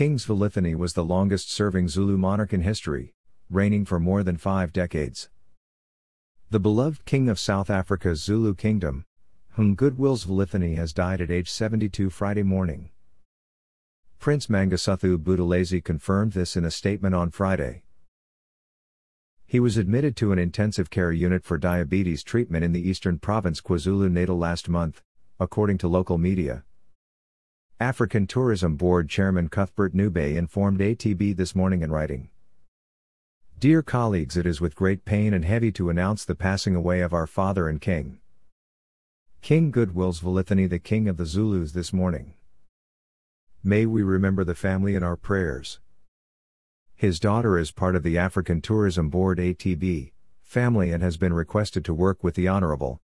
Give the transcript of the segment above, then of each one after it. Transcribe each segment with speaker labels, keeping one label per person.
Speaker 1: King Zwelithini was the longest serving Zulu monarch in history, reigning for more than five decades. The beloved king of South Africa's Zulu kingdom, whom Goodwill Zwelithini has died at age 72 Friday morning. Prince Mangosuthu Buthelezi confirmed this in a statement on Friday. He was admitted to an intensive care unit for diabetes treatment in the eastern province KwaZulu-Natal last month, according to local media. African Tourism Board Chairman Cuthbert Ncube informed ATB this morning in writing. Dear colleagues, it is with great pain and heavy to announce the passing away of our father and king. King Goodwill Zwelithini, the king of the Zulus, this morning. May we remember the family in our prayers. His daughter is part of the African Tourism Board ATB family and has been requested to work with the Honorable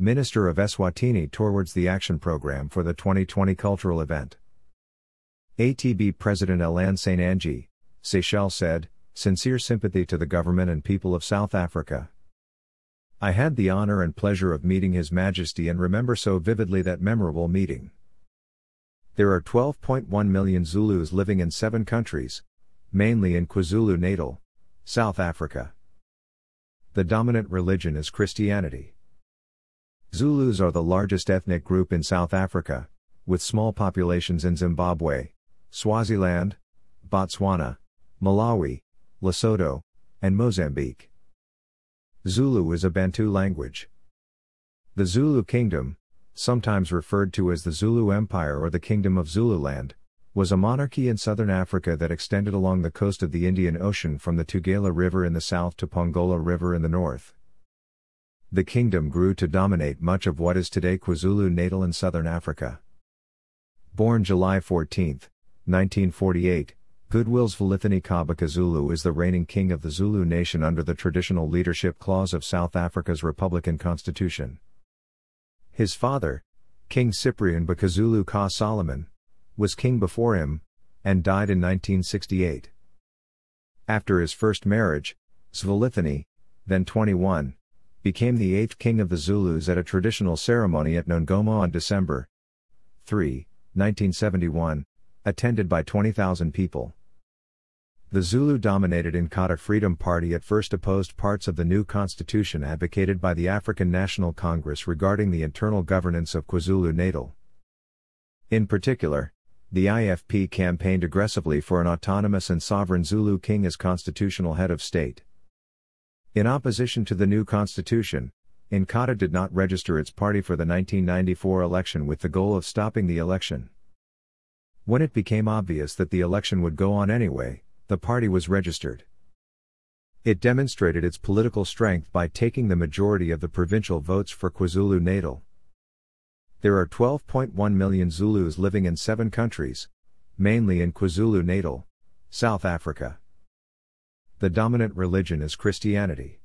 Speaker 1: Minister of Eswatini towards the action program for the 2020 cultural event. ATB President Alain St. Ange, Seychelles said, Sincere sympathy to the government and people of South Africa. I had the honor and pleasure of meeting His Majesty and remember so vividly that memorable meeting. There are 12.1 million Zulus living in seven countries, mainly in KwaZulu Natal, South Africa. The dominant religion is Christianity. Zulus are the largest ethnic group in South Africa, with small populations in Zimbabwe, Swaziland, Botswana, Malawi, Lesotho, and Mozambique. Zulu is a Bantu language. The Zulu Kingdom, sometimes referred to as the Zulu Empire or the Kingdom of Zululand, was a monarchy in southern Africa that extended along the coast of the Indian Ocean from the Tugela River in the south to Pongola River in the north. The kingdom grew to dominate much of what is today KwaZulu-Natal in southern Africa. Born July 14, 1948, Goodwill Zwelithini kaBhekuzulu is the reigning king of the Zulu nation under the traditional leadership clause of South Africa's Republican Constitution. His father, King Cyprian Bhekuzulu Ka Solomon, was king before him, and died in 1968. After his first marriage, Zwelithini, then 21, became the eighth king of the Zulus at a traditional ceremony at Nongoma on December 3, 1971, attended by 20,000 people. The Zulu dominated Inkatha Freedom Party at first opposed parts of the new constitution advocated by the African National Congress regarding the internal governance of KwaZulu-Natal. In particular, the IFP campaigned aggressively for an autonomous and sovereign Zulu king as constitutional head of state. In opposition to the new constitution, Inkatha did not register its party for the 1994 election with the goal of stopping the election. When it became obvious that the election would go on anyway, the party was registered. It demonstrated its political strength by taking the majority of the provincial votes for KwaZulu Natal. There are 12.1 million Zulus living in seven countries, mainly in KwaZulu Natal, South Africa. The dominant religion is Christianity.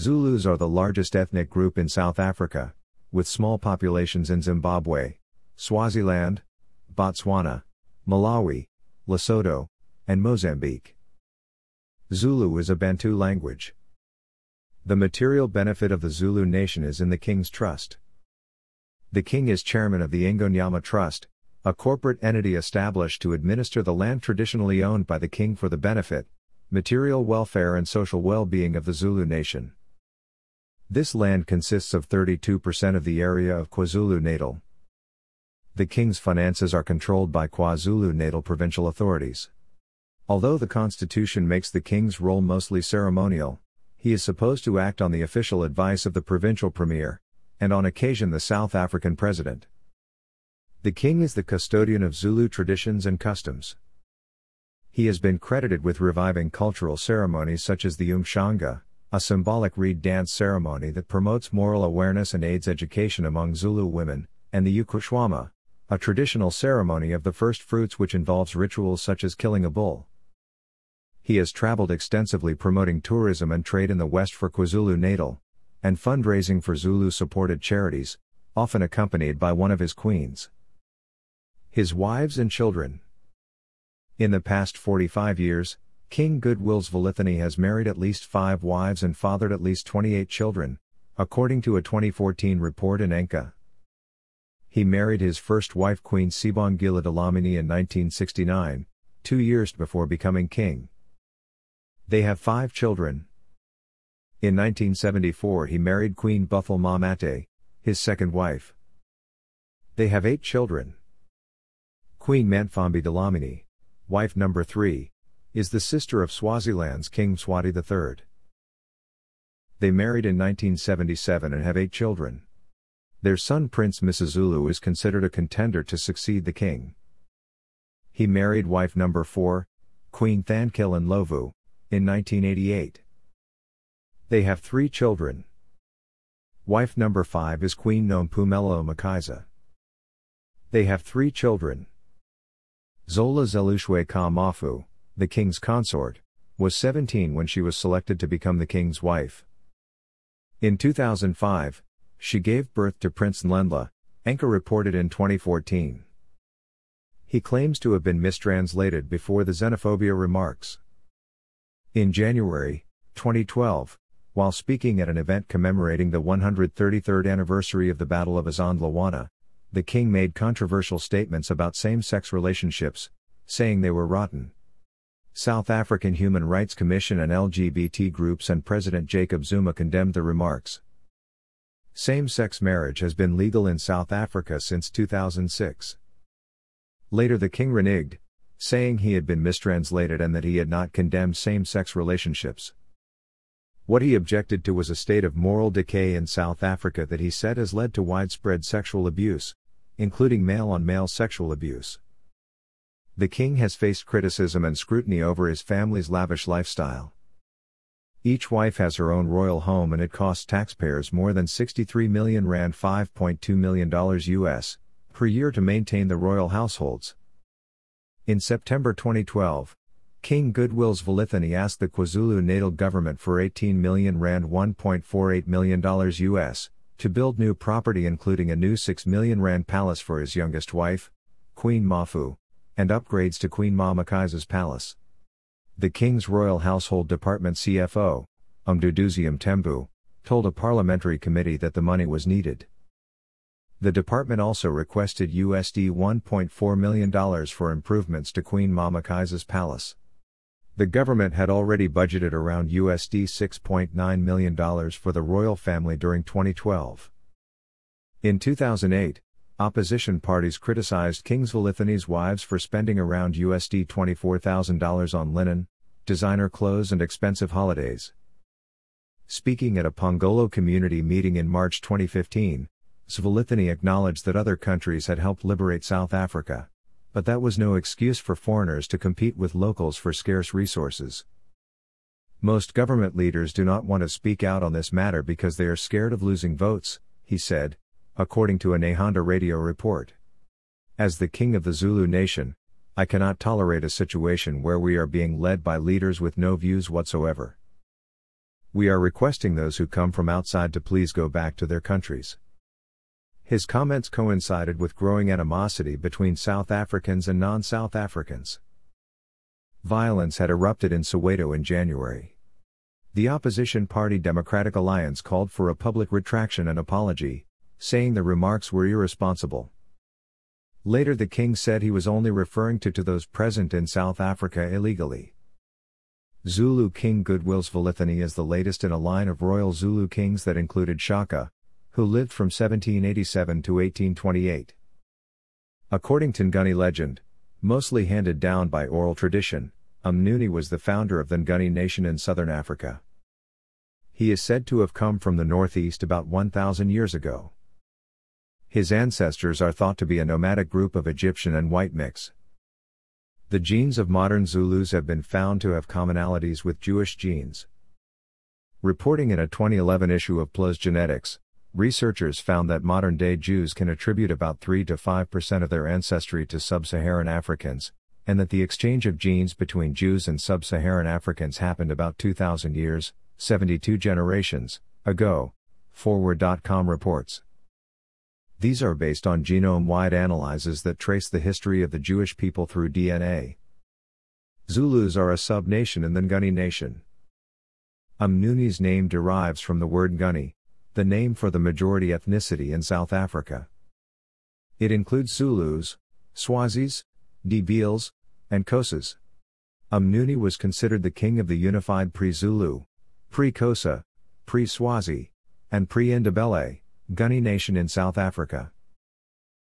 Speaker 1: Zulus are the largest ethnic group in South Africa, with small populations in Zimbabwe, Swaziland, Botswana, Malawi, Lesotho, and Mozambique. Zulu is a Bantu language. The material benefit of the Zulu nation is in the king's trust. The king is chairman of the Ingonyama Trust, a corporate entity established to administer the land traditionally owned by the king for the benefit, material welfare and social well-being of the Zulu nation. This land consists of 32% of the area of KwaZulu-Natal. The king's finances are controlled by KwaZulu-Natal provincial authorities. Although the constitution makes the king's role mostly ceremonial, he is supposed to act on the official advice of the provincial premier, and on occasion the South African president. The king is the custodian of Zulu traditions and customs. He has been credited with reviving cultural ceremonies such as the Umhlanga, a symbolic reed dance ceremony that promotes moral awareness and aids education among Zulu women, and the Ukushwama, a traditional ceremony of the first fruits which involves rituals such as killing a bull. He has traveled extensively promoting tourism and trade in the West for KwaZulu Natal, and fundraising for Zulu supported charities, often accompanied by one of his queens. His wives and children. In the past 45 years, King Goodwill Zwelithini has married at least five wives and fathered at least 28 children, according to a 2014 report in Enka. He married his first wife Queen Sibongile Dlamini in 1969, two years before becoming king. They have five children. In 1974 he married Queen Buthule Mate, his second wife. They have eight children. Queen Mantfombi Dlamini, wife number three, is the sister of Swaziland's King Mswati III. They married in 1977 and have eight children. Their son Prince Misuzulu is considered a contender to succeed the king. He married wife number 4, Queen Thandekile Ndlovu, in 1988. They have three children. Wife number 5 is Queen Nompumelelo Mkhize. They have three children. Zola Zelushwe Ka Mafu, the king's consort, was 17 when she was selected to become the king's wife. In 2005, she gave birth to Prince Nlendla, Anchor reported in 2014. He claims to have been mistranslated before the xenophobia remarks. In January 2012, while speaking at an event commemorating the 133rd anniversary of the Battle of Isandlwana, the king made controversial statements about same sex relationships, saying they were rotten. South African Human Rights Commission and LGBT groups and President Jacob Zuma condemned the remarks. Same sex marriage has been legal in South Africa since 2006. Later, the king reneged, saying he had been mistranslated and that he had not condemned same sex relationships. What he objected to was a state of moral decay in South Africa that he said has led to widespread sexual abuse, including male on male sexual abuse. The king has faced criticism and scrutiny over his family's lavish lifestyle. Each wife has her own royal home and it costs taxpayers more than 63 million rand 5.2 million dollars US per year to maintain the royal households. In September 2012, King Goodwill Zwelithini asked the KwaZulu-Natal government for 18 million rand 1.48 million dollars US to build new property including a new 6 million rand palace for his youngest wife, Queen Mafu, and upgrades to Queen Ma Mkhize's palace. The King's Royal Household Department CFO, Umduduzi Tembu, told a parliamentary committee that the money was needed. The department also requested USD $1.4 million for improvements to Queen Ma Mkhize's palace. The government had already budgeted around USD $6.9 million for the royal family during 2012. In 2008, opposition parties criticized King Zwelithini's wives for spending around USD $24,000 on linen, designer clothes, and expensive holidays. Speaking at a Pongola community meeting in March 2015, Zwelithini acknowledged that other countries had helped liberate South Africa. But that was no excuse for foreigners to compete with locals for scarce resources. Most government leaders do not want to speak out on this matter because they are scared of losing votes, he said, according to a Nehanda radio report. As the king of the Zulu nation, I cannot tolerate a situation where we are being led by leaders with no views whatsoever. We are requesting those who come from outside to please go back to their countries. His comments coincided with growing animosity between South Africans and non South Africans. Violence had erupted in Soweto in January. The opposition party Democratic Alliance called for a public retraction and apology, saying the remarks were irresponsible. Later, the king said he was only referring to, to those present in South Africa illegally. Zulu King Goodwill Zwelithini is the latest in a line of royal Zulu kings that included Shaka, who lived from 1787 to 1828. According to Nguni legend, mostly handed down by oral tradition, Umnuni was the founder of the Nguni nation in southern Africa. He is said to have come from the northeast about 1,000 years ago. His ancestors are thought to be a nomadic group of Egyptian and white mix. The genes of modern Zulus have been found to have commonalities with Jewish genes. Reporting in a 2011 issue of PLOS Genetics, Researchers found that modern day Jews can attribute about 3 to 5% of their ancestry to sub Saharan Africans, and that the exchange of genes between Jews and sub Saharan Africans happened about 2,000 years, 72 generations, ago, Forward.com reports. These are based on genome wide analyses that trace the history of the Jewish people through DNA. Zulus are a sub nation in the Nguni nation. Umnuni's name derives from the word Nguni, the name for the majority ethnicity in South Africa. It includes Zulus, Swazis, Ndebele's, and Xhosas. Umnuni was considered the king of the unified pre-Zulu, pre-Xhosa, pre-Swazi, and pre-Ndebele, Nguni nation in South Africa.